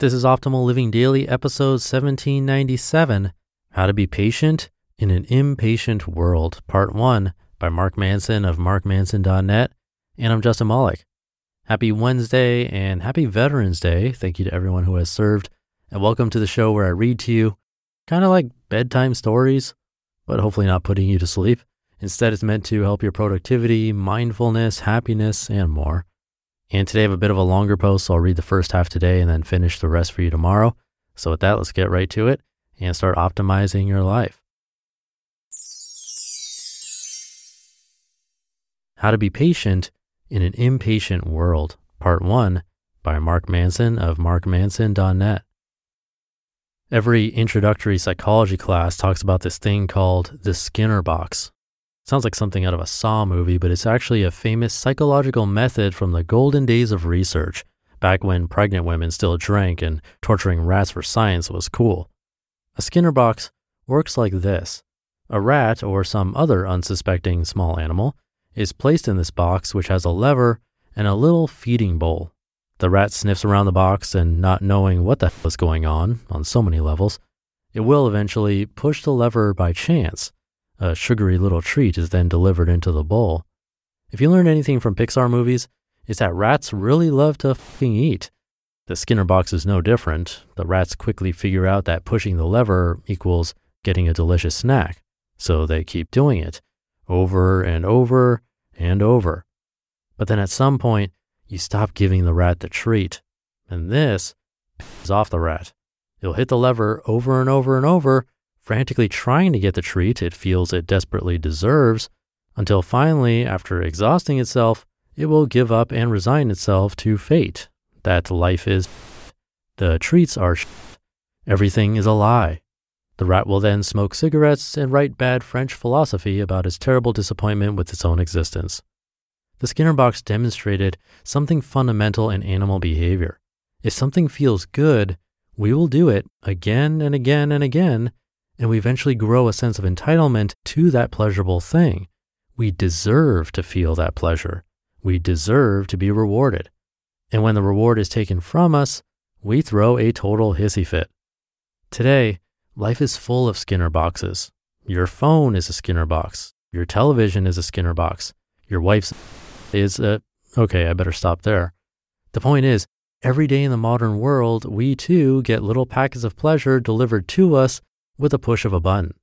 This is Optimal Living Daily, episode 1797 How to Be Patient in an Impatient World, Part 1 by Mark Manson of markmanson.net. And I'm Justin Malik. Happy Wednesday and happy Veterans Day. Thank you to everyone who has served. And welcome to the show where I read to you kind of like bedtime stories, but hopefully not putting you to sleep. Instead, it's meant to help your productivity, mindfulness, happiness, and more. And today I have a bit of a longer post, so I'll read the first half today and then finish the rest for you tomorrow. So, with that, let's get right to it and start optimizing your life. How to Be Patient in an Impatient World, Part 1 by Mark Manson of markmanson.net. Every introductory psychology class talks about this thing called the Skinner box. Sounds like something out of a Saw movie, but it's actually a famous psychological method from the golden days of research, back when pregnant women still drank and torturing rats for science was cool. A Skinner box works like this a rat or some other unsuspecting small animal is placed in this box, which has a lever and a little feeding bowl. The rat sniffs around the box and, not knowing what the hell is going on on so many levels, it will eventually push the lever by chance a sugary little treat is then delivered into the bowl. If you learn anything from Pixar movies, it's that rats really love to fucking eat. The Skinner box is no different. The rats quickly figure out that pushing the lever equals getting a delicious snack, so they keep doing it over and over and over. But then at some point, you stop giving the rat the treat, and this is off the rat. You'll hit the lever over and over and over frantically trying to get the treat it feels it desperately deserves, until finally, after exhausting itself, it will give up and resign itself to fate. That life is the treats are everything is a lie. The rat will then smoke cigarettes and write bad French philosophy about its terrible disappointment with its own existence. The Skinner box demonstrated something fundamental in animal behavior. If something feels good, we will do it again and again and again and we eventually grow a sense of entitlement to that pleasurable thing. We deserve to feel that pleasure. We deserve to be rewarded. And when the reward is taken from us, we throw a total hissy fit. Today, life is full of Skinner boxes. Your phone is a Skinner box. Your television is a Skinner box. Your wife's is a, okay, I better stop there. The point is, every day in the modern world, we too get little packets of pleasure delivered to us with a push of a button.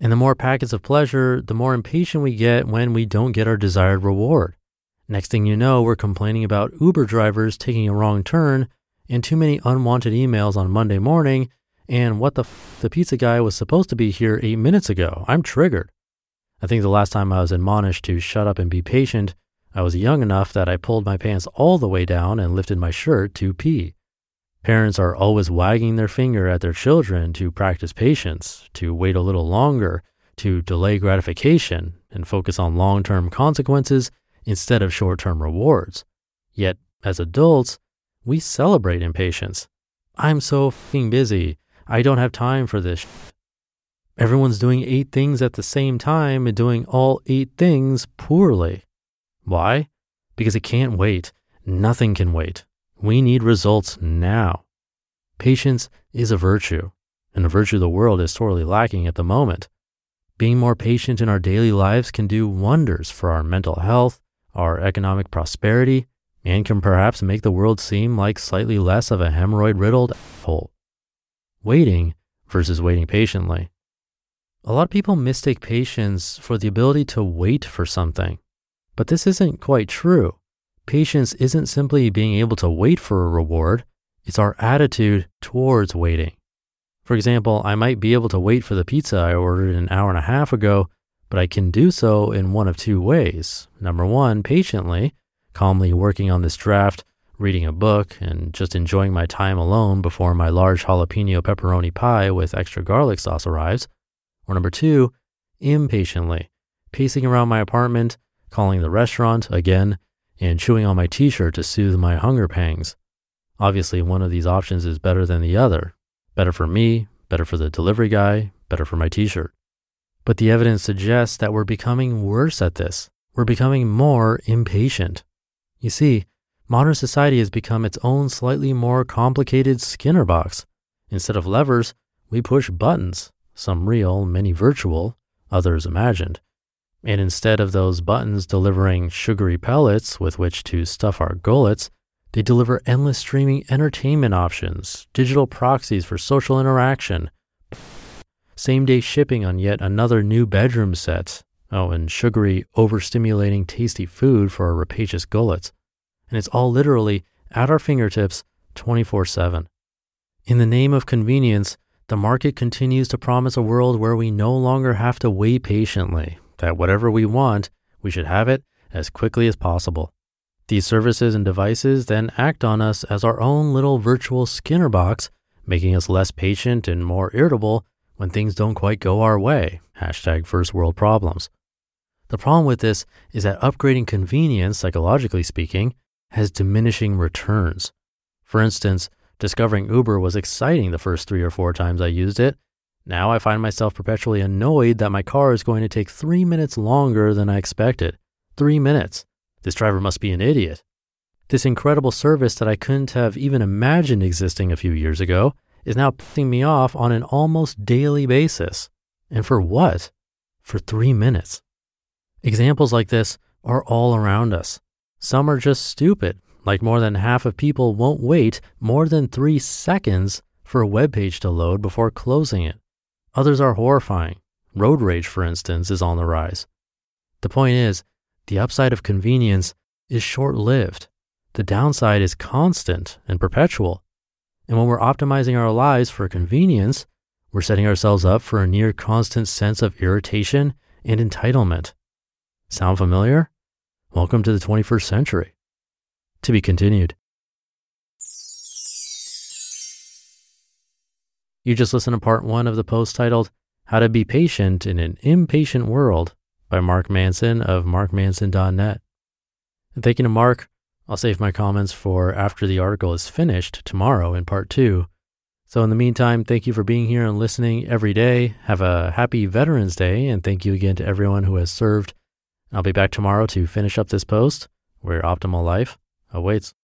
And the more packets of pleasure, the more impatient we get when we don't get our desired reward. Next thing you know, we're complaining about Uber drivers taking a wrong turn and too many unwanted emails on Monday morning. And what the f- the pizza guy was supposed to be here eight minutes ago. I'm triggered. I think the last time I was admonished to shut up and be patient, I was young enough that I pulled my pants all the way down and lifted my shirt to pee. Parents are always wagging their finger at their children to practice patience, to wait a little longer, to delay gratification, and focus on long term consequences instead of short term rewards. Yet, as adults, we celebrate impatience. I'm so fing busy. I don't have time for this. Everyone's doing eight things at the same time and doing all eight things poorly. Why? Because it can't wait. Nothing can wait. We need results now. Patience is a virtue, and a virtue the world is sorely lacking at the moment. Being more patient in our daily lives can do wonders for our mental health, our economic prosperity, and can perhaps make the world seem like slightly less of a hemorrhoid riddled hole. Waiting versus waiting patiently. A lot of people mistake patience for the ability to wait for something, but this isn't quite true. Patience isn't simply being able to wait for a reward, it's our attitude towards waiting. For example, I might be able to wait for the pizza I ordered an hour and a half ago, but I can do so in one of two ways. Number one, patiently, calmly working on this draft, reading a book, and just enjoying my time alone before my large jalapeno pepperoni pie with extra garlic sauce arrives. Or number two, impatiently, pacing around my apartment, calling the restaurant again, and chewing on my t shirt to soothe my hunger pangs. Obviously, one of these options is better than the other. Better for me, better for the delivery guy, better for my t shirt. But the evidence suggests that we're becoming worse at this. We're becoming more impatient. You see, modern society has become its own slightly more complicated Skinner box. Instead of levers, we push buttons, some real, many virtual, others imagined. And instead of those buttons delivering sugary pellets with which to stuff our gullets, they deliver endless streaming entertainment options, digital proxies for social interaction, same day shipping on yet another new bedroom set, oh, and sugary, overstimulating, tasty food for our rapacious gullets. And it's all literally at our fingertips 24 7. In the name of convenience, the market continues to promise a world where we no longer have to wait patiently, that whatever we want, we should have it as quickly as possible. These services and devices then act on us as our own little virtual Skinner box, making us less patient and more irritable when things don't quite go our way. Hashtag first world problems. The problem with this is that upgrading convenience, psychologically speaking, has diminishing returns. For instance, discovering Uber was exciting the first three or four times I used it. Now I find myself perpetually annoyed that my car is going to take three minutes longer than I expected. Three minutes. This driver must be an idiot. This incredible service that I couldn't have even imagined existing a few years ago is now pissing me off on an almost daily basis. And for what? For three minutes. Examples like this are all around us. Some are just stupid, like more than half of people won't wait more than three seconds for a web page to load before closing it. Others are horrifying. Road rage, for instance, is on the rise. The point is, the upside of convenience is short lived. The downside is constant and perpetual. And when we're optimizing our lives for convenience, we're setting ourselves up for a near constant sense of irritation and entitlement. Sound familiar? Welcome to the 21st century. To be continued. You just listened to part one of the post titled How to Be Patient in an Impatient World by Mark Manson of markmanson.net. And thank you to Mark I'll save my comments for after the article is finished tomorrow in part two. So, in the meantime, thank you for being here and listening every day. Have a happy Veterans Day, and thank you again to everyone who has served. I'll be back tomorrow to finish up this post where optimal life awaits.